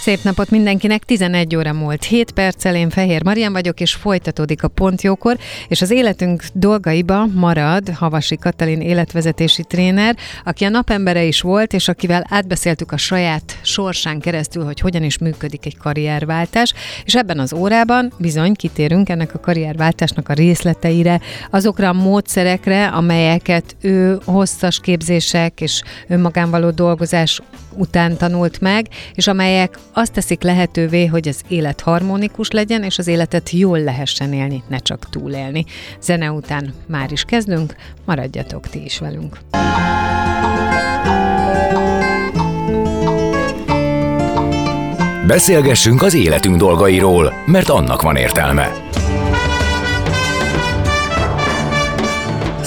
Szép napot mindenkinek, 11 óra múlt 7 perccel, én Fehér Marian vagyok, és folytatódik a Pontjókor, és az életünk dolgaiba marad Havasi Katalin életvezetési tréner, aki a napembere is volt, és akivel átbeszéltük a saját sorsán keresztül, hogy hogyan is működik egy karrierváltás, és ebben az órában bizony kitérünk ennek a karrierváltásnak a részleteire, azokra a módszerekre, amelyeket ő hosszas képzések és önmagán való dolgozás után tanult meg, és amelyek azt teszik lehetővé, hogy az élet harmonikus legyen, és az életet jól lehessen élni, ne csak túlélni. Zene után már is kezdünk, maradjatok ti is velünk. Beszélgessünk az életünk dolgairól, mert annak van értelme.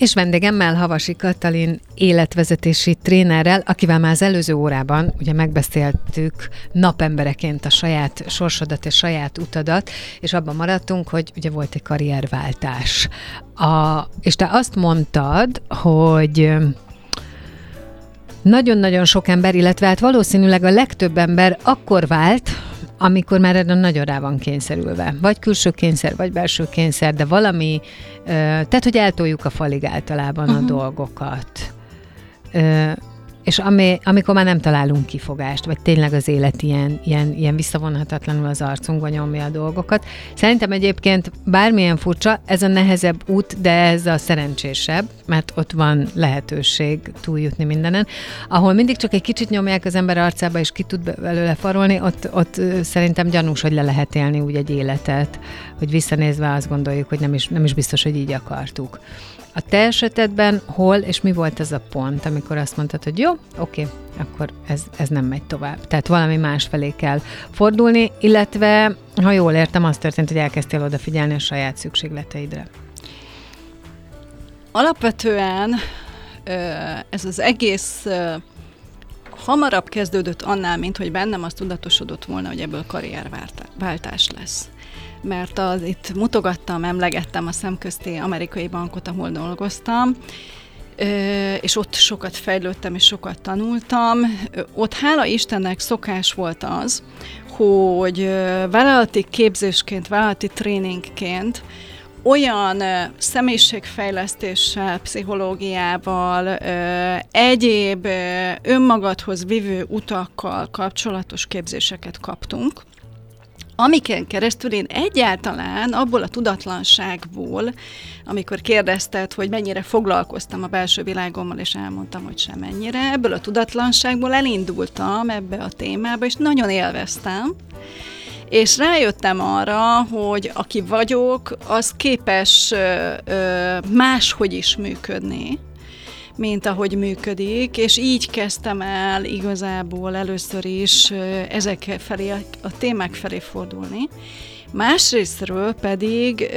És vendégemmel Havasi Katalin életvezetési trénerrel, akivel már az előző órában ugye megbeszéltük napembereként a saját sorsodat és saját utadat, és abban maradtunk, hogy ugye volt egy karrierváltás. A, és te azt mondtad, hogy nagyon-nagyon sok ember, illetve hát valószínűleg a legtöbb ember akkor vált, amikor már erre nagyon rá van kényszerülve. Vagy külső kényszer, vagy belső kényszer, de valami, tehát hogy eltoljuk a falig általában uh-huh. a mhm. dolgokat és ami, amikor már nem találunk kifogást, vagy tényleg az élet ilyen, ilyen, ilyen visszavonhatatlanul az arcunkba nyomja a dolgokat. Szerintem egyébként bármilyen furcsa, ez a nehezebb út, de ez a szerencsésebb, mert ott van lehetőség túljutni mindenen. Ahol mindig csak egy kicsit nyomják az ember arcába, és ki tud belőle farolni, ott, ott szerintem gyanús, hogy le lehet élni úgy egy életet, hogy visszanézve azt gondoljuk, hogy nem is, nem is biztos, hogy így akartuk. A te esetedben hol és mi volt ez a pont, amikor azt mondtad, hogy jó, oké, akkor ez, ez nem megy tovább. Tehát valami más felé kell fordulni, illetve, ha jól értem, az történt, hogy elkezdtél odafigyelni a saját szükségleteidre. Alapvetően ez az egész hamarabb kezdődött annál, mint hogy bennem az tudatosodott volna, hogy ebből karrierváltás lesz mert az, itt mutogattam, emlegettem a szemközti amerikai bankot, ahol dolgoztam, és ott sokat fejlődtem, és sokat tanultam. Ott hála Istennek szokás volt az, hogy vállalati képzésként, vállalati tréningként olyan személyiségfejlesztéssel, pszichológiával, egyéb önmagadhoz vivő utakkal kapcsolatos képzéseket kaptunk, amiken keresztül én egyáltalán abból a tudatlanságból, amikor kérdezted, hogy mennyire foglalkoztam a belső világommal, és elmondtam, hogy semennyire, ebből a tudatlanságból elindultam ebbe a témába, és nagyon élveztem. És rájöttem arra, hogy aki vagyok, az képes ö, ö, máshogy is működni, mint ahogy működik, és így kezdtem el igazából először is ezek felé, a témák felé fordulni. Másrésztről pedig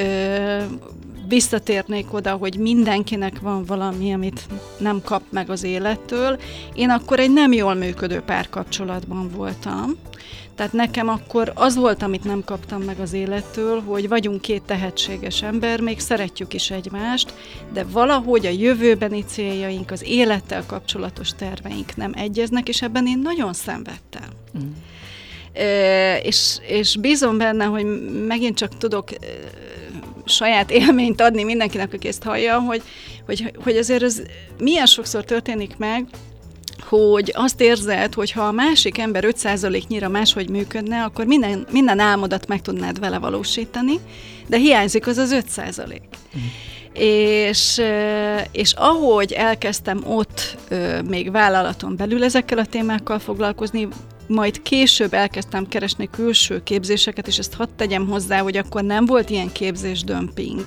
visszatérnék oda, hogy mindenkinek van valami, amit nem kap meg az élettől. Én akkor egy nem jól működő párkapcsolatban voltam, tehát nekem akkor az volt, amit nem kaptam meg az élettől, hogy vagyunk két tehetséges ember, még szeretjük is egymást, de valahogy a jövőbeni céljaink, az élettel kapcsolatos terveink nem egyeznek, és ebben én nagyon szenvedtem. Mm. E, és, és bízom benne, hogy megint csak tudok e, saját élményt adni mindenkinek, aki ezt hallja, hogy, hogy, hogy azért ez milyen sokszor történik meg, hogy azt érzed, hogy ha a másik ember 5%-nyira máshogy működne, akkor minden, minden álmodat meg tudnád vele valósítani, de hiányzik az az 5%. Mm. És, és ahogy elkezdtem ott még vállalaton belül ezekkel a témákkal foglalkozni, majd később elkezdtem keresni külső képzéseket, és ezt hadd tegyem hozzá, hogy akkor nem volt ilyen képzésdömping,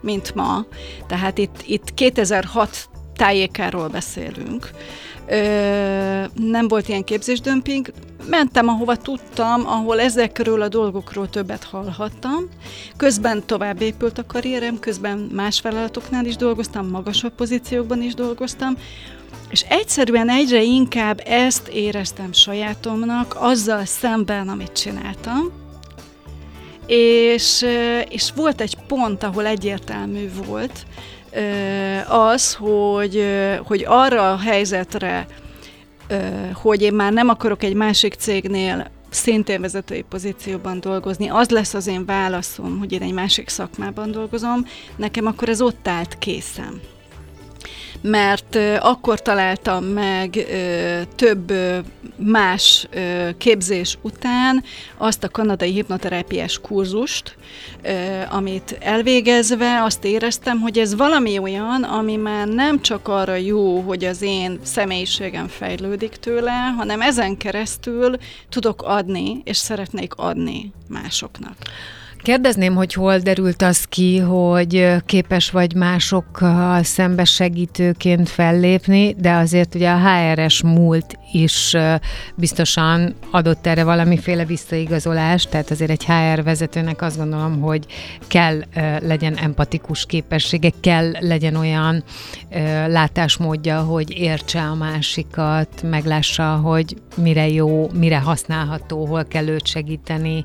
mint ma. Tehát itt, itt 2006 tájékáról beszélünk. Ö, nem volt ilyen képzésdömping, mentem, ahova tudtam, ahol ezekről a dolgokról többet hallhattam. Közben tovább épült a karrierem, közben más vállalatoknál is dolgoztam, magasabb pozíciókban is dolgoztam, és egyszerűen egyre inkább ezt éreztem sajátomnak, azzal szemben, amit csináltam, és, és volt egy pont, ahol egyértelmű volt az, hogy, hogy arra a helyzetre, hogy én már nem akarok egy másik cégnél szintén vezetői pozícióban dolgozni, az lesz az én válaszom, hogy én egy másik szakmában dolgozom, nekem akkor ez ott állt készen mert akkor találtam meg több más képzés után azt a kanadai hipnoterápiás kurzust, amit elvégezve azt éreztem, hogy ez valami olyan, ami már nem csak arra jó, hogy az én személyiségem fejlődik tőle, hanem ezen keresztül tudok adni, és szeretnék adni másoknak. Kérdezném, hogy hol derült az ki, hogy képes vagy másokkal szembe segítőként fellépni, de azért ugye a HRS múlt is biztosan adott erre valamiféle visszaigazolást, tehát azért egy HR vezetőnek azt gondolom, hogy kell legyen empatikus képessége, kell legyen olyan látásmódja, hogy értse a másikat, meglássa, hogy mire jó, mire használható, hol kell őt segíteni,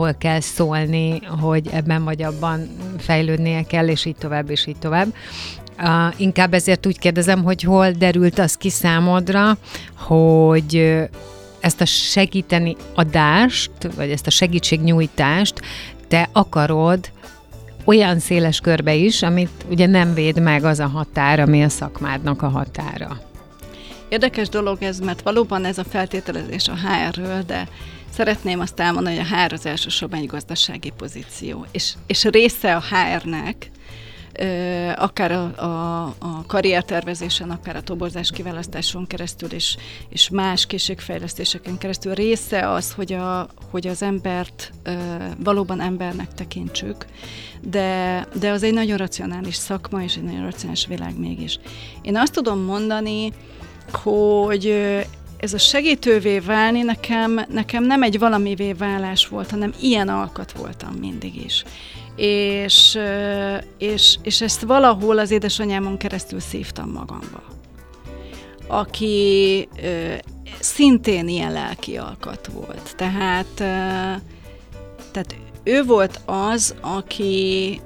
hol kell szólni, hogy ebben vagy abban fejlődnie kell, és így tovább, és így tovább. Uh, inkább ezért úgy kérdezem, hogy hol derült az ki számodra, hogy ezt a segíteni adást, vagy ezt a segítségnyújtást te akarod olyan széles körbe is, amit ugye nem véd meg az a határ, ami a szakmádnak a határa. Érdekes dolog ez, mert valóban ez a feltételezés a HR-ről, de szeretném azt elmondani, hogy a HR az elsősorban egy gazdasági pozíció, és, és része a HR-nek, akár a, a, a karriertervezésen, akár a toborzás kiválasztáson keresztül, és, és más készségfejlesztéseken keresztül része az, hogy, a, hogy az embert valóban embernek tekintsük, de, de az egy nagyon racionális szakma, és egy nagyon racionális világ mégis. Én azt tudom mondani, hogy ez a segítővé válni nekem, nekem nem egy valamivé válás volt, hanem ilyen alkat voltam mindig is. És, és, és ezt valahol az édesanyámon keresztül szívtam magamba. Aki szintén ilyen lelki alkat volt. Tehát, tehát ő volt az, aki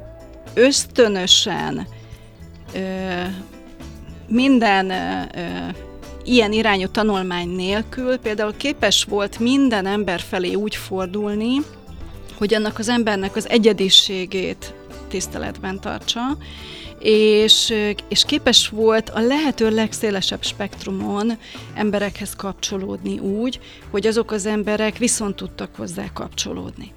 ösztönösen minden ilyen irányú tanulmány nélkül például képes volt minden ember felé úgy fordulni, hogy annak az embernek az egyediségét tiszteletben tartsa, és, és képes volt a lehető legszélesebb spektrumon emberekhez kapcsolódni úgy, hogy azok az emberek viszont tudtak hozzá kapcsolódni.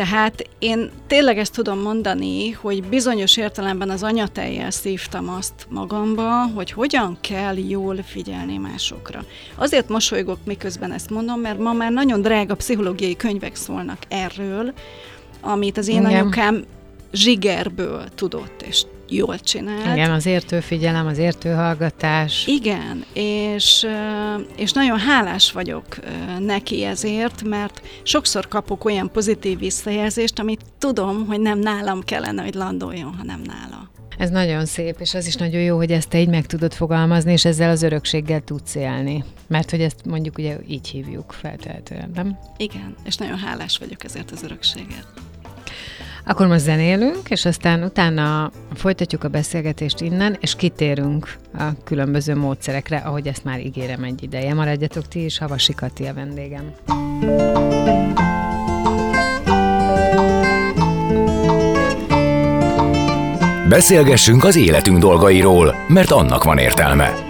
Tehát én tényleg ezt tudom mondani, hogy bizonyos értelemben az anyatejjel szívtam azt magamba, hogy hogyan kell jól figyelni másokra. Azért mosolygok, miközben ezt mondom, mert ma már nagyon drága pszichológiai könyvek szólnak erről, amit az én Igen. anyukám zsigerből tudott, és jól csinált. Igen, az értőfigyelem, az értőhallgatás. Igen, és, és nagyon hálás vagyok neki ezért, mert sokszor kapok olyan pozitív visszajelzést, amit tudom, hogy nem nálam kellene, hogy landoljon, hanem nála. Ez nagyon szép, és az is nagyon jó, hogy ezt te így meg tudod fogalmazni, és ezzel az örökséggel tudsz élni. Mert hogy ezt mondjuk ugye így hívjuk feltehetően, nem? Igen, és nagyon hálás vagyok ezért az örökséget. Akkor most zenélünk, és aztán utána folytatjuk a beszélgetést innen, és kitérünk a különböző módszerekre, ahogy ezt már ígérem egy ideje. Maradjatok ti is, Havasi Kati a vendégem. Beszélgessünk az életünk dolgairól, mert annak van értelme.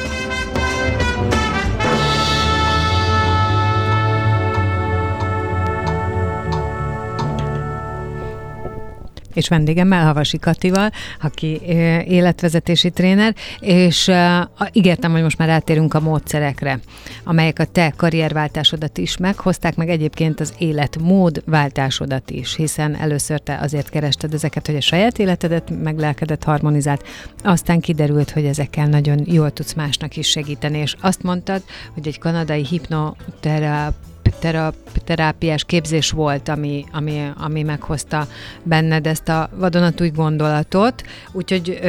És vendégemmel, Havasi Katival, aki életvezetési tréner, és ígértem, hogy most már átérünk a módszerekre, amelyek a te karrierváltásodat is meghozták, meg egyébként az életmódváltásodat is, hiszen először te azért kerested ezeket, hogy a saját életedet meg lelkedet harmonizált, aztán kiderült, hogy ezekkel nagyon jól tudsz másnak is segíteni, és azt mondtad, hogy egy kanadai hipnoterap terápiás képzés volt, ami, ami, ami meghozta benned ezt a vadonatúj gondolatot. Úgyhogy ö,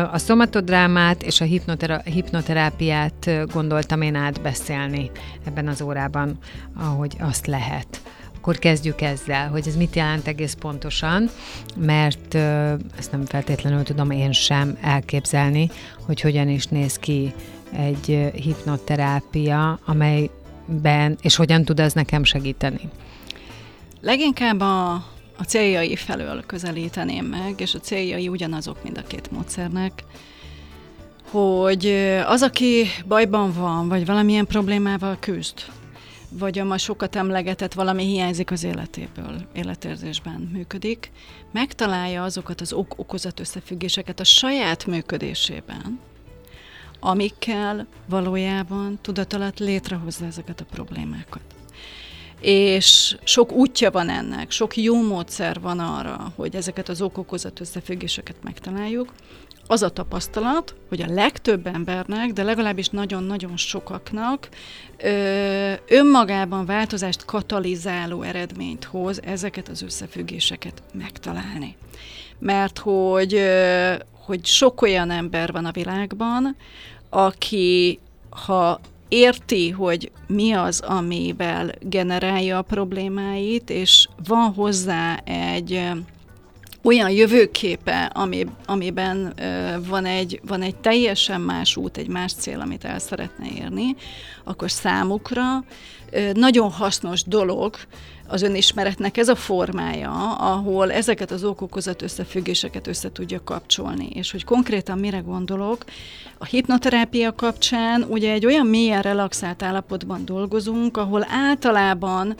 a szomatodrámát és a hipnotera- hipnoterápiát gondoltam én átbeszélni ebben az órában, ahogy azt lehet akkor kezdjük ezzel, hogy ez mit jelent egész pontosan, mert ö, ezt nem feltétlenül tudom én sem elképzelni, hogy hogyan is néz ki egy hipnoterápia, amely ben, és hogyan tud ez nekem segíteni? Leginkább a, a céljai felől közelíteném meg, és a céljai ugyanazok mind a két módszernek, hogy az, aki bajban van, vagy valamilyen problémával küzd, vagy a ma sokat emlegetett valami hiányzik az életéből, életérzésben működik, megtalálja azokat az ok-okozat összefüggéseket a saját működésében, amikkel valójában tudatalat létrehozza ezeket a problémákat. És sok útja van ennek, sok jó módszer van arra, hogy ezeket az okokozat összefüggéseket megtaláljuk. Az a tapasztalat, hogy a legtöbb embernek, de legalábbis nagyon-nagyon sokaknak ö, önmagában változást katalizáló eredményt hoz ezeket az összefüggéseket megtalálni. Mert hogy, ö, hogy sok olyan ember van a világban, aki ha érti, hogy mi az, amivel generálja a problémáit, és van hozzá egy olyan jövőképe, ami, amiben van, egy, van egy teljesen más út, egy más cél, amit el szeretne érni, akkor számukra nagyon hasznos dolog az önismeretnek ez a formája, ahol ezeket az okokozat összefüggéseket össze tudja kapcsolni. És hogy konkrétan mire gondolok, a hipnoterápia kapcsán ugye egy olyan mélyen relaxált állapotban dolgozunk, ahol általában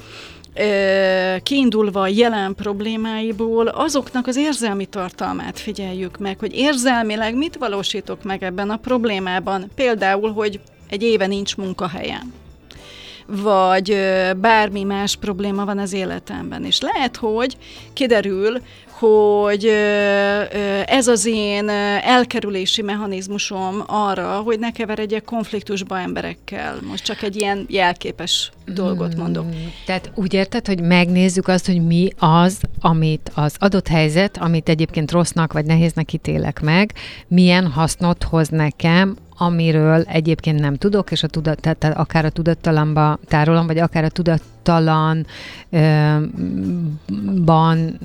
kiindulva a jelen problémáiból, azoknak az érzelmi tartalmát figyeljük meg, hogy érzelmileg mit valósítok meg ebben a problémában. Például, hogy egy éve nincs munkahelyem vagy bármi más probléma van az életemben. És lehet, hogy kiderül, hogy ez az én elkerülési mechanizmusom arra, hogy ne keveredjek konfliktusba emberekkel. Most csak egy ilyen jelképes dolgot mondok. Hmm, tehát úgy érted, hogy megnézzük azt, hogy mi az, amit az adott helyzet, amit egyébként rossznak vagy nehéznek ítélek meg, milyen hasznot hoz nekem amiről egyébként nem tudok, és a tudat, tehát akár a tudattalamba tárolom, vagy akár a tudattalanban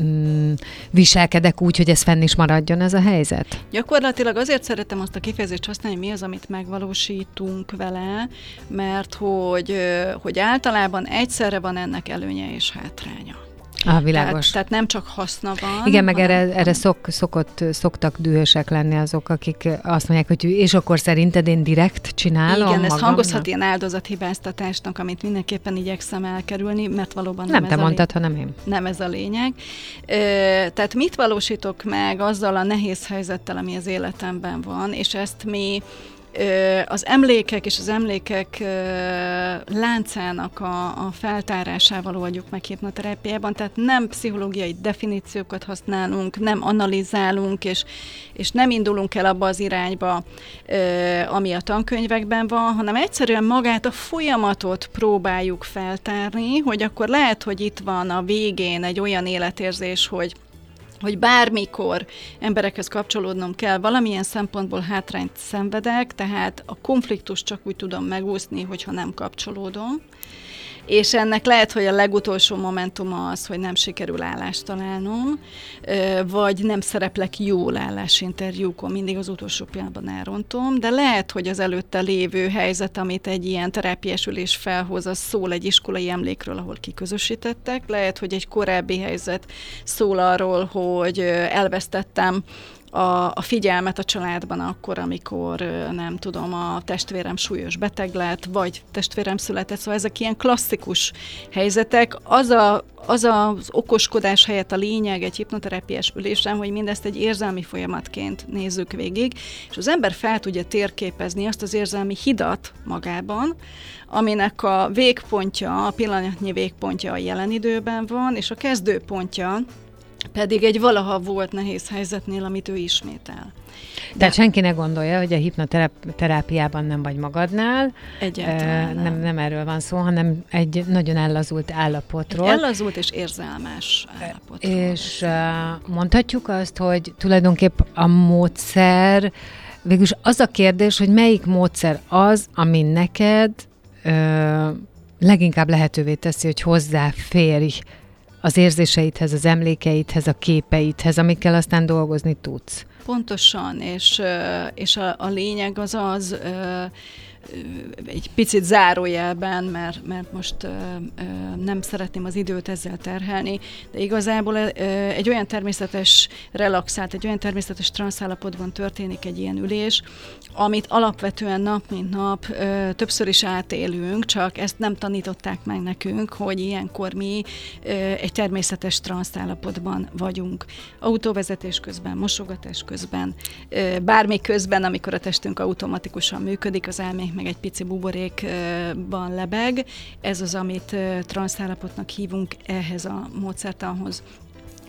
mm, viselkedek úgy, hogy ez fenn is maradjon ez a helyzet? Gyakorlatilag azért szeretem azt a kifejezést használni, mi az, amit megvalósítunk vele, mert hogy, hogy általában egyszerre van ennek előnye és hátránya. Ah, világos. Tehát, tehát nem csak haszna van. Igen, meg erre, erre szok, szokott, szoktak dühösek lenni azok, akik azt mondják, hogy és akkor szerinted én direkt csinálom Igen, ez hangozhat ilyen áldozathibáztatásnak, amit mindenképpen igyekszem elkerülni, mert valóban nem, nem te ez mondtad, a hanem én. Nem ez a lényeg. Ö, tehát mit valósítok meg azzal a nehéz helyzettel, ami az életemben van, és ezt mi az emlékek és az emlékek láncának a, a feltárásával oldjuk meg hipnoterápiában, tehát nem pszichológiai definíciókat használunk, nem analizálunk, és, és nem indulunk el abba az irányba, ami a tankönyvekben van, hanem egyszerűen magát a folyamatot próbáljuk feltárni, hogy akkor lehet, hogy itt van a végén egy olyan életérzés, hogy hogy bármikor emberekhez kapcsolódnom kell, valamilyen szempontból hátrányt szenvedek, tehát a konfliktus csak úgy tudom megúszni, hogyha nem kapcsolódom. És ennek lehet, hogy a legutolsó momentum az, hogy nem sikerül állást találnom, vagy nem szereplek jól állásinterjúkon, mindig az utolsó pillanatban elrontom, de lehet, hogy az előtte lévő helyzet, amit egy ilyen terápiás ülés felhoz, az szól egy iskolai emlékről, ahol kiközösítettek, lehet, hogy egy korábbi helyzet szól arról, hogy elvesztettem a, a figyelmet a családban akkor, amikor nem tudom, a testvérem súlyos beteg lett, vagy testvérem született, szóval ezek ilyen klasszikus helyzetek. Az, a, az az okoskodás helyett a lényeg egy hipnoterápiás ülésen, hogy mindezt egy érzelmi folyamatként nézzük végig, és az ember fel tudja térképezni azt az érzelmi hidat magában, aminek a végpontja, a pillanatnyi végpontja a jelen időben van, és a kezdőpontja pedig egy valaha volt nehéz helyzetnél, amit ő ismétel. De hát senki ne gondolja, hogy a hipnoterápiában nem vagy magadnál. Egyáltalán nem. nem. Nem erről van szó, hanem egy nagyon ellazult állapotról. Egy ellazult és érzelmes állapotról. És mondhatjuk azt, hogy tulajdonképp a módszer, végülis az a kérdés, hogy melyik módszer az, ami neked ö, leginkább lehetővé teszi, hogy hozzáférj az érzéseidhez, az emlékeidhez, a képeidhez, amikkel aztán dolgozni tudsz. Pontosan, és, és a, a lényeg az az, egy picit zárójelben, mert, mert most ö, ö, nem szeretném az időt ezzel terhelni, de igazából ö, egy olyan természetes relaxált, egy olyan természetes transzállapotban történik egy ilyen ülés, amit alapvetően nap mint nap ö, többször is átélünk, csak ezt nem tanították meg nekünk, hogy ilyenkor mi ö, egy természetes transzállapotban vagyunk. Autóvezetés közben, mosogatás közben, ö, bármi közben, amikor a testünk automatikusan működik, az elménk meg egy pici buborékban lebeg. Ez az, amit transzállapotnak hívunk ehhez a módszertanhoz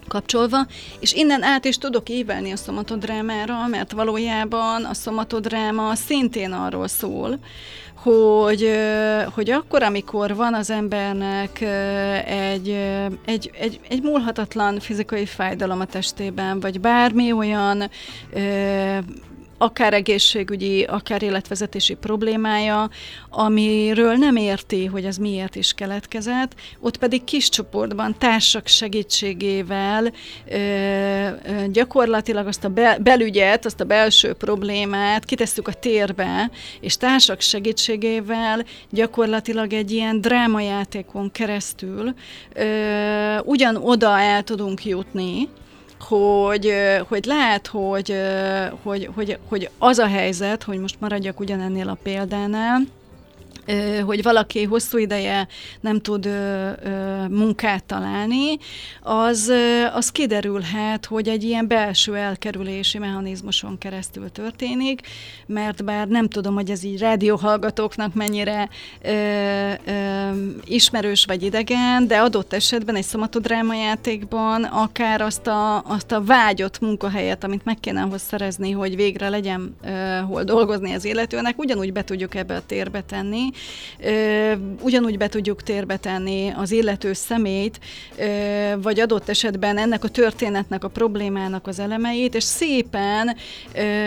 kapcsolva, és innen át is tudok évelni a szomatodrámára, mert valójában a szomatodráma szintén arról szól, hogy, hogy akkor, amikor van az embernek egy, egy, egy, egy múlhatatlan fizikai fájdalom a testében, vagy bármi olyan akár egészségügyi, akár életvezetési problémája, amiről nem érti, hogy az miért is keletkezett, ott pedig kis csoportban társak segítségével ö, ö, gyakorlatilag azt a be, belügyet, azt a belső problémát kitesszük a térbe, és társak segítségével gyakorlatilag egy ilyen drámajátékon keresztül ö, ugyan oda el tudunk jutni, hogy, hogy lehet, hogy, hogy, hogy, hogy az a helyzet, hogy most maradjak ugyanennél a példánál, hogy valaki hosszú ideje nem tud munkát találni, az, az kiderülhet, hogy egy ilyen belső elkerülési mechanizmuson keresztül történik, mert bár nem tudom, hogy ez így rádióhallgatóknak mennyire ö, ö, ismerős vagy idegen, de adott esetben egy szomatodráma játékban akár azt a, azt a vágyott munkahelyet, amit meg kéne ahhoz szerezni, hogy végre legyen ö, hol dolgozni az illetőnek, ugyanúgy be tudjuk ebbe a térbe tenni, ugyanúgy be tudjuk térbe tenni az illető szemét, vagy adott esetben ennek a történetnek, a problémának az elemeit, és szépen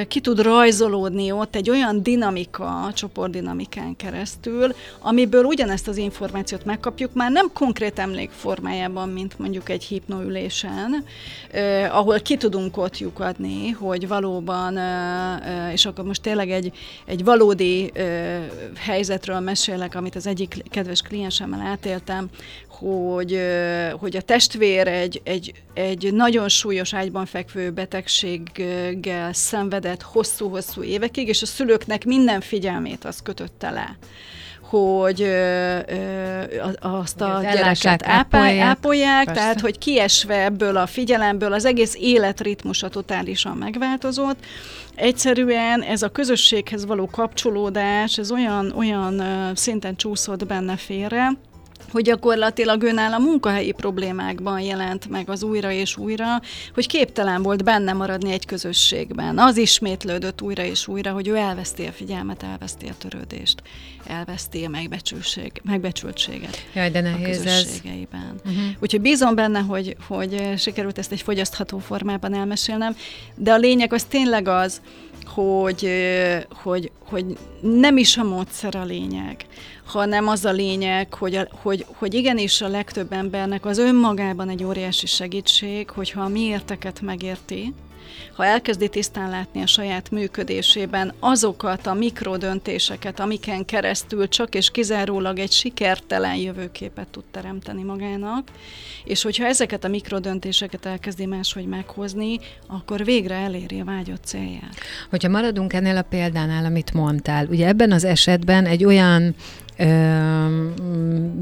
ki tud rajzolódni ott egy olyan dinamika, a csoportdinamikán keresztül, amiből ugyanezt az információt megkapjuk, már nem konkrét emlék formájában, mint mondjuk egy hipnoülésen, ahol ki tudunk ott lyukadni, hogy valóban, és akkor most tényleg egy, egy valódi helyzetről mesélek, amit az egyik kedves kliensemmel átéltem, hogy, hogy a testvér egy, egy, egy nagyon súlyos ágyban fekvő betegséggel szenvedett hosszú-hosszú évekig, és a szülőknek minden figyelmét az kötötte le hogy ö, ö, azt a gyereket ápolják, ápolják tehát hogy kiesve ebből a figyelemből az egész életritmusa totálisan megváltozott. Egyszerűen ez a közösséghez való kapcsolódás, ez olyan, olyan szinten csúszott benne félre, hogy gyakorlatilag önáll a munkahelyi problémákban jelent meg az újra és újra, hogy képtelen volt benne maradni egy közösségben. Az ismétlődött újra és újra, hogy ő elveszti a figyelmet, elveszti a törődést, elveszti a megbecsültséget Jaj, de nehéz a közösségeiben. Ez. Uh-huh. Úgyhogy bízom benne, hogy, hogy sikerült ezt egy fogyasztható formában elmesélnem, de a lényeg az tényleg az, hogy, hogy, hogy nem is a módszer a lényeg, hanem az a lényeg, hogy, a, hogy, hogy igenis a legtöbb embernek az önmagában egy óriási segítség, hogyha a mi érteket megérti, ha elkezdi tisztán látni a saját működésében azokat a mikrodöntéseket, amiken keresztül csak és kizárólag egy sikertelen jövőképet tud teremteni magának, és hogyha ezeket a mikrodöntéseket elkezdi máshogy meghozni, akkor végre eléri a vágyott célját. Hogyha maradunk ennél a példánál, amit mondtál, ugye ebben az esetben egy olyan ö,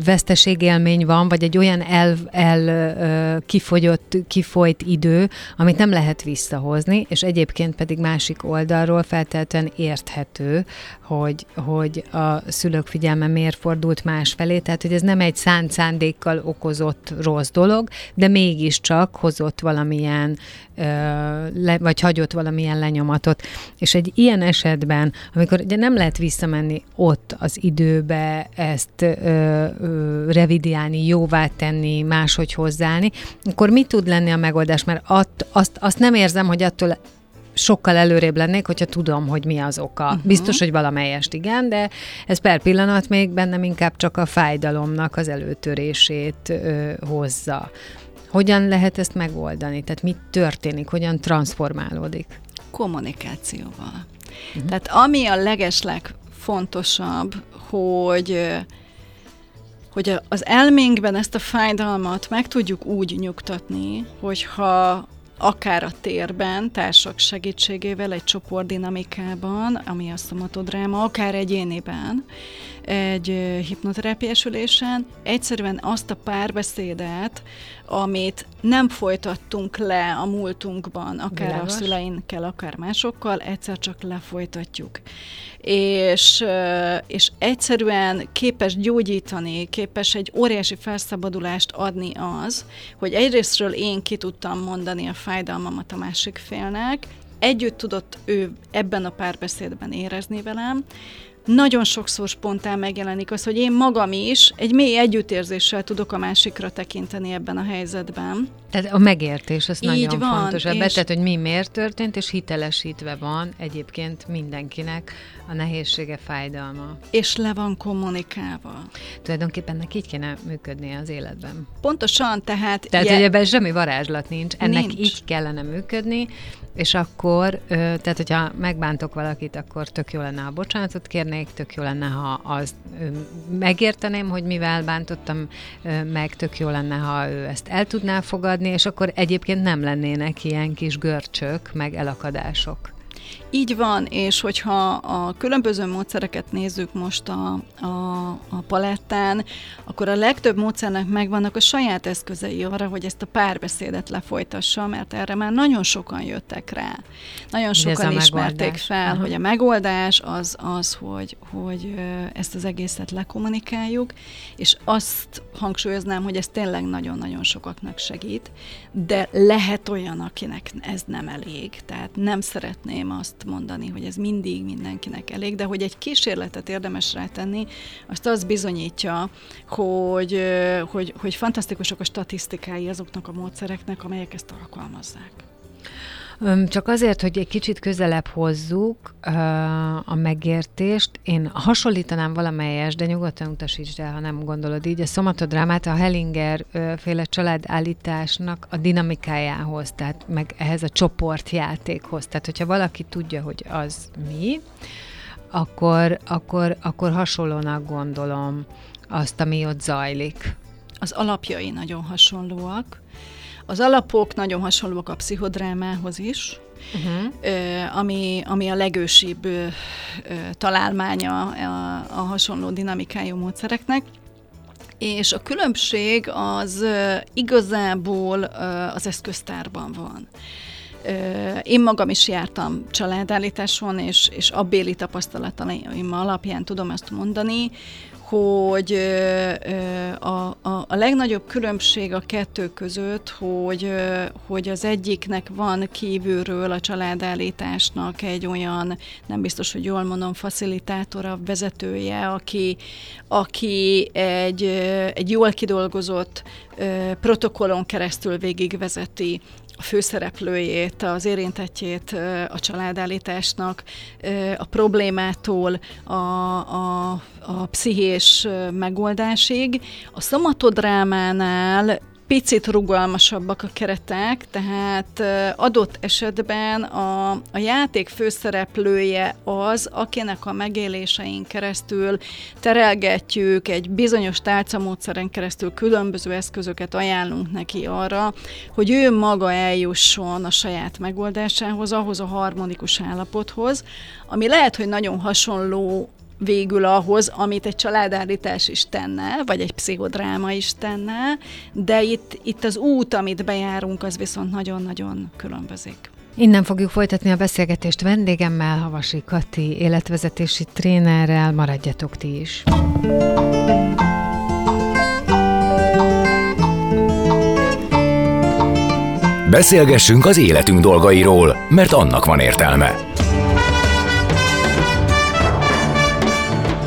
veszteségélmény van, vagy egy olyan el, el ö, kifogyott, kifolyt idő, amit nem lehet visszahozni, és egyébként pedig másik oldalról feltétlenül érthető, hogy, hogy a szülők figyelme miért fordult másfelé, tehát hogy ez nem egy szánt szándékkal okozott rossz dolog, de mégiscsak hozott valamilyen, ö, le, vagy hagyott valamilyen lenyomatot. És egy ilyen esetben, amikor ugye nem lehet visszamenni ott az időbe, ezt ö, ö, revidiálni, jóvá tenni, máshogy hozzáállni, akkor mi tud lenni a megoldás? Mert att, azt, azt nem érzem, hogy attól sokkal előrébb lennék, hogyha tudom, hogy mi az oka. Uh-huh. Biztos, hogy valamelyest igen, de ez per pillanat még bennem inkább csak a fájdalomnak az előtörését ö, hozza. Hogyan lehet ezt megoldani? Tehát mit történik? Hogyan transformálódik? Kommunikációval. Uh-huh. Tehát ami a legesleg fontosabb, hogy hogy az elménkben ezt a fájdalmat meg tudjuk úgy nyugtatni, hogyha akár a térben, társak segítségével, egy csoportdinamikában, ami a szomatodráma, akár egyéniben, egy hipnoterápiás ülésen, egyszerűen azt a párbeszédet, amit nem folytattunk le a múltunkban, akár Világos. a szüleinkkel, akár másokkal, egyszer csak lefolytatjuk. És, és egyszerűen képes gyógyítani, képes egy óriási felszabadulást adni az, hogy egyrésztről én ki tudtam mondani a fájdalmamat a másik félnek, együtt tudott ő ebben a párbeszédben érezni velem, nagyon sokszor spontán megjelenik az, hogy én magam is egy mély együttérzéssel tudok a másikra tekinteni ebben a helyzetben. Tehát a megértés, az Így nagyon van, fontos ebben, tehát hogy mi miért történt, és hitelesítve van egyébként mindenkinek a nehézsége, fájdalma. És le van kommunikálva. Tulajdonképpen neki így kéne működnie az életben. Pontosan, tehát... Tehát, je... hogy ebben semmi varázslat nincs, ennek nincs. így kellene működni, és akkor, tehát hogyha megbántok valakit, akkor tök jó lenne, ha bocsánatot kérnék, tök jó lenne, ha az megérteném, hogy mivel bántottam meg, tök jó lenne, ha ő ezt el tudná fogadni, és akkor egyébként nem lennének ilyen kis görcsök, meg elakadások. Így van, és hogyha a különböző módszereket nézzük most a, a, a palettán, akkor a legtöbb módszernek megvannak a saját eszközei arra, hogy ezt a párbeszédet lefolytassa, mert erre már nagyon sokan jöttek rá. Nagyon sokan ismerték megoldás. fel, Aha. hogy a megoldás az az, hogy, hogy ezt az egészet lekommunikáljuk, és azt hangsúlyoznám, hogy ez tényleg nagyon-nagyon sokaknak segít, de lehet olyan, akinek ez nem elég, tehát nem szeretném azt mondani, hogy ez mindig mindenkinek elég, de hogy egy kísérletet érdemes rátenni, azt az bizonyítja, hogy, hogy, hogy fantasztikusak a statisztikái azoknak a módszereknek, amelyek ezt alkalmazzák. Csak azért, hogy egy kicsit közelebb hozzuk a megértést, én hasonlítanám valamelyes, de nyugodtan utasítsd el, ha nem gondolod így, a szomatodrámát a Hellinger féle családállításnak a dinamikájához, tehát meg ehhez a csoportjátékhoz. Tehát, hogyha valaki tudja, hogy az mi, akkor, akkor, akkor hasonlónak gondolom azt, ami ott zajlik. Az alapjai nagyon hasonlóak. Az alapok nagyon hasonlóak a pszichodrámához is, uh-huh. ami, ami a legősibb találmánya a, a hasonló dinamikájú módszereknek. És a különbség az igazából az eszköztárban van. Én magam is jártam családállításon, és, és abbéli tapasztalataim alapján tudom ezt mondani, hogy a, a, a legnagyobb különbség a kettő között, hogy, hogy az egyiknek van kívülről a családállításnak egy olyan, nem biztos, hogy jól mondom, facilitátora, vezetője, aki, aki egy, egy jól kidolgozott protokollon keresztül végigvezeti a főszereplőjét, az érintettjét a családállításnak, a problémától a, a, a pszichés megoldásig. A szomatodrámánál picit rugalmasabbak a keretek, tehát adott esetben a, a játék főszereplője az, akinek a megélésein keresztül terelgetjük, egy bizonyos tálcamódszeren keresztül különböző eszközöket ajánlunk neki arra, hogy ő maga eljusson a saját megoldásához, ahhoz a harmonikus állapothoz, ami lehet, hogy nagyon hasonló végül ahhoz, amit egy családállítás is tenne, vagy egy pszichodráma is tenne, de itt, itt az út, amit bejárunk, az viszont nagyon-nagyon különbözik. Innen fogjuk folytatni a beszélgetést vendégemmel, Havasi Kati, életvezetési trénerrel. Maradjatok ti is! Beszélgessünk az életünk dolgairól, mert annak van értelme.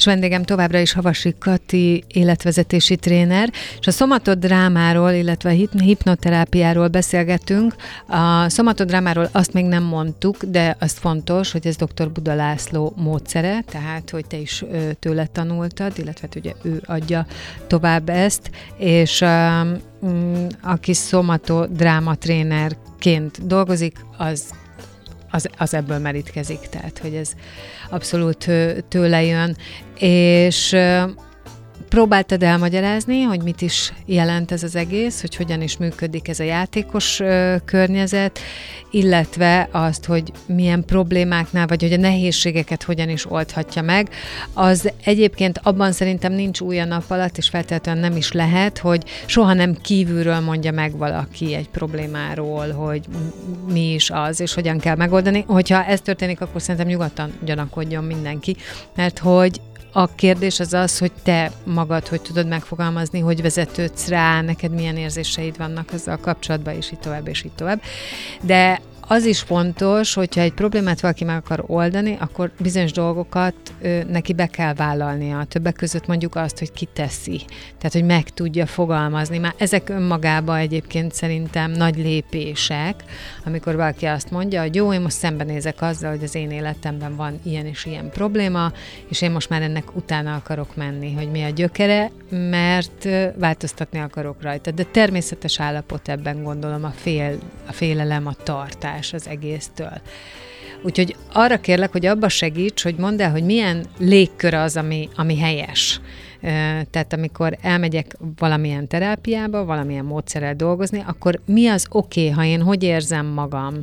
És vendégem továbbra is Havasi Kati életvezetési tréner, és a szomatodrámáról, illetve a hipnoterápiáról beszélgetünk. A szomatodrámáról azt még nem mondtuk, de az fontos, hogy ez dr. Buda László módszere, tehát hogy te is tőle tanultad, illetve hát ugye ő adja tovább ezt, és aki szomatodráma trénerként dolgozik, az az, az ebből merítkezik, tehát hogy ez abszolút tőle jön. És próbáltad elmagyarázni, hogy mit is jelent ez az egész, hogy hogyan is működik ez a játékos ö, környezet, illetve azt, hogy milyen problémáknál, vagy hogy a nehézségeket hogyan is oldhatja meg. Az egyébként abban szerintem nincs új a nap alatt, és feltétlenül nem is lehet, hogy soha nem kívülről mondja meg valaki egy problémáról, hogy mi is az, és hogyan kell megoldani. Hogyha ez történik, akkor szerintem nyugodtan gyanakodjon mindenki, mert hogy a kérdés az az, hogy te magad, hogy tudod megfogalmazni, hogy vezetődsz rá, neked milyen érzéseid vannak ezzel kapcsolatban, és így tovább, és így tovább. De az is fontos, hogyha egy problémát valaki meg akar oldani, akkor bizonyos dolgokat ö, neki be kell vállalnia. Többek között mondjuk azt, hogy kiteszi. Tehát, hogy meg tudja fogalmazni. Már ezek önmagában egyébként szerintem nagy lépések, amikor valaki azt mondja, hogy jó, én most szembenézek azzal, hogy az én életemben van ilyen és ilyen probléma, és én most már ennek utána akarok menni, hogy mi a gyökere, mert változtatni akarok rajta. De természetes állapot ebben gondolom a, fél, a félelem, a tartás más az egésztől. Úgyhogy arra kérlek, hogy abba segíts, hogy mondd el, hogy milyen légkör az, ami, ami helyes. Tehát amikor elmegyek valamilyen terápiába, valamilyen módszerrel dolgozni, akkor mi az oké, okay, ha én hogy érzem magam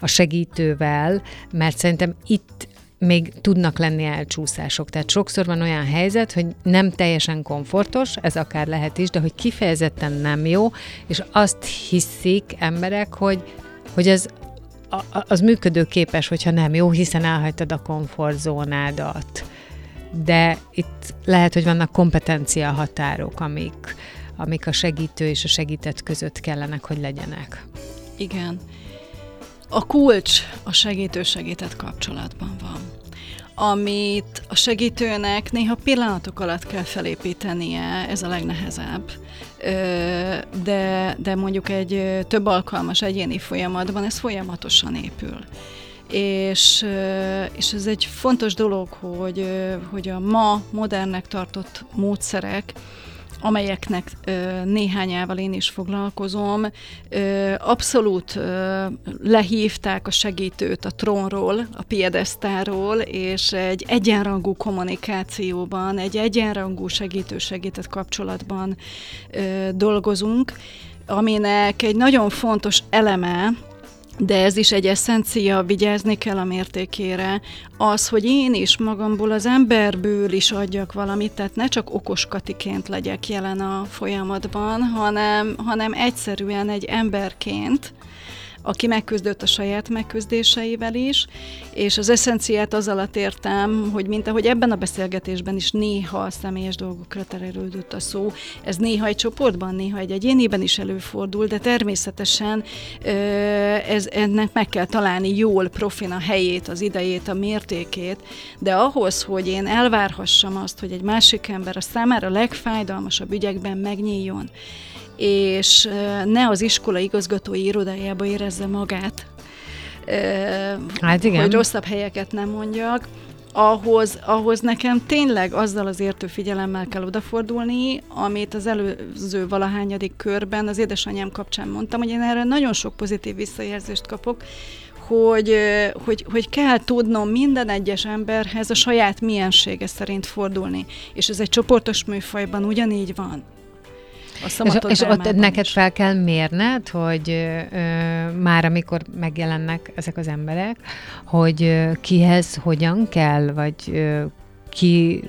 a segítővel, mert szerintem itt még tudnak lenni elcsúszások. Tehát sokszor van olyan helyzet, hogy nem teljesen komfortos, ez akár lehet is, de hogy kifejezetten nem jó, és azt hiszik emberek, hogy, hogy ez az működőképes, hogyha nem jó, hiszen elhagytad a komfortzónádat. De itt lehet, hogy vannak kompetencia határok, amik, amik a segítő és a segített között kellenek, hogy legyenek. Igen. A kulcs a segítő-segített kapcsolatban van amit a segítőnek néha pillanatok alatt kell felépítenie, ez a legnehezebb. De, de mondjuk egy több alkalmas egyéni folyamatban ez folyamatosan épül. És, és ez egy fontos dolog, hogy, hogy a ma modernnek tartott módszerek, amelyeknek néhányával én is foglalkozom, abszolút lehívták a segítőt a trónról, a piedesztáról, és egy egyenrangú kommunikációban, egy egyenrangú segítő-segített kapcsolatban dolgozunk, aminek egy nagyon fontos eleme, de ez is egy eszencia, vigyázni kell a mértékére, az, hogy én is magamból, az emberből is adjak valamit, tehát ne csak okos katiként legyek jelen a folyamatban, hanem, hanem egyszerűen egy emberként, aki megküzdött a saját megküzdéseivel is, és az eszenciát az alatt értem, hogy mint ahogy ebben a beszélgetésben is néha a személyes dolgokra terelődött a szó, ez néha egy csoportban, néha egy egyéniben is előfordul, de természetesen ez, ennek meg kell találni jól profin a helyét, az idejét, a mértékét, de ahhoz, hogy én elvárhassam azt, hogy egy másik ember a számára legfájdalmasabb ügyekben megnyíljon, és ne az iskola igazgatói irodájába érezze magát, hát igen. hogy rosszabb helyeket nem mondjak, ahhoz, ahhoz nekem tényleg azzal az értő figyelemmel kell odafordulni, amit az előző valahányadik körben az édesanyám kapcsán mondtam, hogy én erre nagyon sok pozitív visszajelzést kapok, hogy, hogy, hogy kell tudnom minden egyes emberhez a saját miensége szerint fordulni. És ez egy csoportos műfajban ugyanígy van. És, és ott neked is. fel kell mérned, hogy ö, már amikor megjelennek ezek az emberek, hogy ö, kihez hogyan kell, vagy ö, ki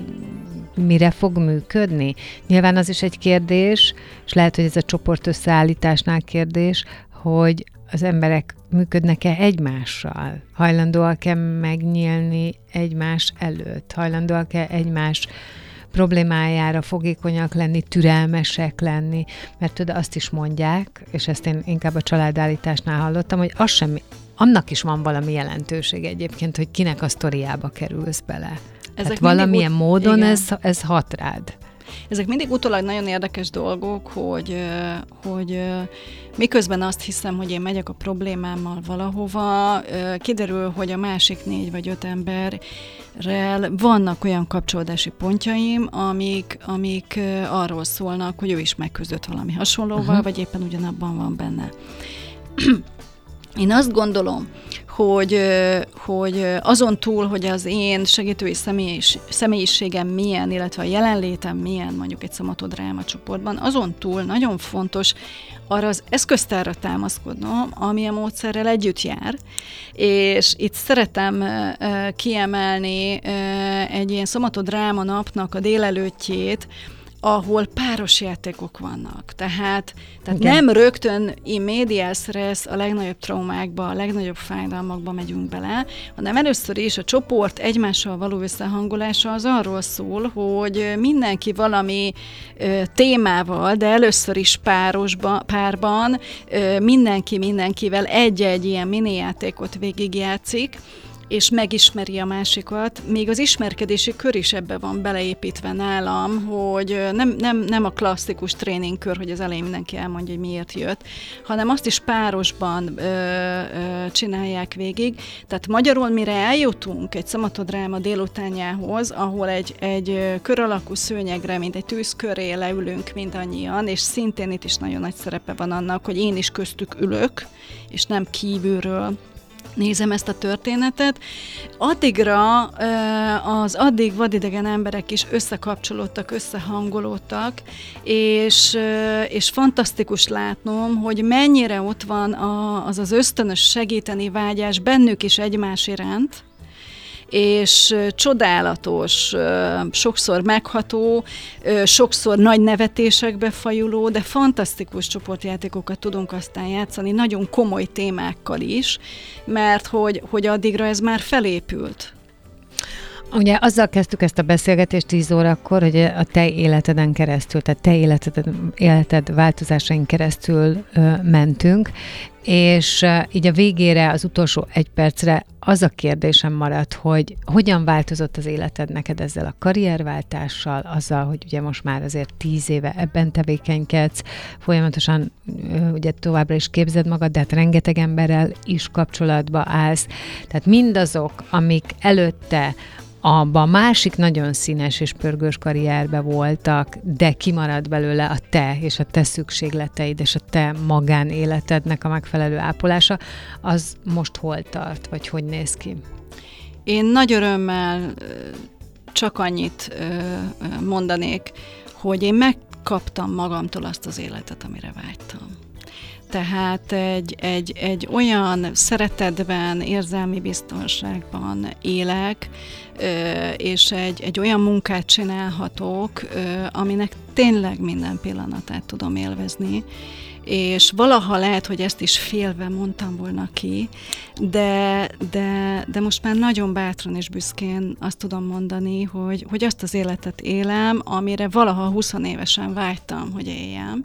mire fog működni. Nyilván az is egy kérdés, és lehet, hogy ez a csoport összeállításnál kérdés, hogy az emberek működnek-e egymással? Hajlandóak-e megnyílni egymás előtt? Hajlandóak-e egymás problémájára fogékonyak lenni, türelmesek lenni, mert tudod, azt is mondják, és ezt én inkább a családállításnál hallottam, hogy az sem, annak is van valami jelentőség egyébként, hogy kinek a sztoriába kerülsz bele. Ezek hát valamilyen ut- módon ez, ez hat rád. Ezek mindig utólag nagyon érdekes dolgok, hogy, hogy miközben azt hiszem, hogy én megyek a problémámmal valahova, kiderül, hogy a másik négy vagy öt emberrel vannak olyan kapcsolódási pontjaim, amik, amik arról szólnak, hogy ő is megküzdött valami hasonlóval, uh-huh. vagy éppen ugyanabban van benne. Én azt gondolom, hogy, hogy azon túl, hogy az én segítői személyis, személyiségem milyen, illetve a jelenlétem milyen mondjuk egy szomatodráma csoportban, azon túl nagyon fontos arra az eszköztárra támaszkodnom, ami a módszerrel együtt jár, és itt szeretem kiemelni egy ilyen szomatodráma napnak a délelőttjét, ahol páros játékok vannak. Tehát, tehát nem rögtön immédiás res a legnagyobb traumákba, a legnagyobb fájdalmakba megyünk bele, hanem először is a csoport egymással való összehangolása az arról szól, hogy mindenki valami ö, témával, de először is párosba, párban ö, mindenki mindenkivel egy-egy ilyen mini játékot végigjátszik, és megismeri a másikat. Még az ismerkedési kör is ebbe van beleépítve nálam, hogy nem, nem, nem a klasszikus tréningkör, hogy az elején mindenki elmondja, hogy miért jött, hanem azt is párosban ö, ö, csinálják végig. Tehát magyarul mire eljutunk egy szamatodráma délutánjához, ahol egy, egy kör alakú szőnyegre, mint egy tűz köré leülünk mindannyian, és szintén itt is nagyon nagy szerepe van annak, hogy én is köztük ülök, és nem kívülről nézem ezt a történetet, addigra az addig vadidegen emberek is összekapcsolódtak, összehangolódtak, és, és fantasztikus látnom, hogy mennyire ott van az az ösztönös segíteni vágyás bennük is egymás iránt, és csodálatos, sokszor megható, sokszor nagy nevetésekbe fajuló, de fantasztikus csoportjátékokat tudunk aztán játszani, nagyon komoly témákkal is, mert hogy, hogy addigra ez már felépült. Ugye azzal kezdtük ezt a beszélgetést 10 órakor, hogy a te életeden keresztül, tehát te életed, életed változásain keresztül ö, mentünk, és ö, így a végére, az utolsó egy percre az a kérdésem maradt, hogy hogyan változott az életed neked ezzel a karrierváltással, azzal, hogy ugye most már azért tíz éve ebben tevékenykedsz, folyamatosan ö, ugye továbbra is képzed magad, de hát rengeteg emberrel is kapcsolatba állsz. Tehát mindazok, amik előtte abban másik nagyon színes és pörgős karrierbe voltak, de kimarad belőle a te és a te szükségleteid és a te magánéletednek a megfelelő ápolása, az most hol tart, vagy hogy néz ki? Én nagy örömmel csak annyit mondanék, hogy én megkaptam magamtól azt az életet, amire vágytam tehát egy, egy, egy olyan szeretetben, érzelmi biztonságban élek, és egy, egy olyan munkát csinálhatok, aminek tényleg minden pillanatát tudom élvezni, és valaha lehet, hogy ezt is félve mondtam volna ki, de, de, de most már nagyon bátran és büszkén azt tudom mondani, hogy, hogy azt az életet élem, amire valaha 20 évesen vágytam, hogy éljem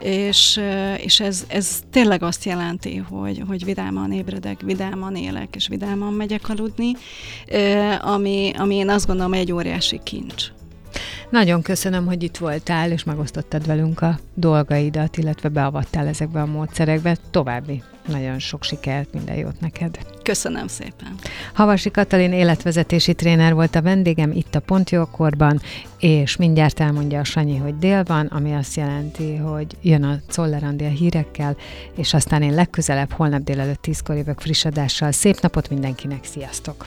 és, és ez, ez tényleg azt jelenti, hogy, hogy vidáman ébredek, vidáman élek, és vidáman megyek aludni, ami, ami én azt gondolom egy óriási kincs. Nagyon köszönöm, hogy itt voltál, és megosztottad velünk a dolgaidat, illetve beavattál ezekbe a módszerekbe. További nagyon sok sikert, minden jót neked. Köszönöm szépen. Havasi Katalin életvezetési tréner volt a vendégem itt a Pontjókorban, és mindjárt elmondja a Sanyi, hogy dél van, ami azt jelenti, hogy jön a Czollerandi a hírekkel, és aztán én legközelebb holnap délelőtt tízkor jövök friss adással. Szép napot mindenkinek, sziasztok!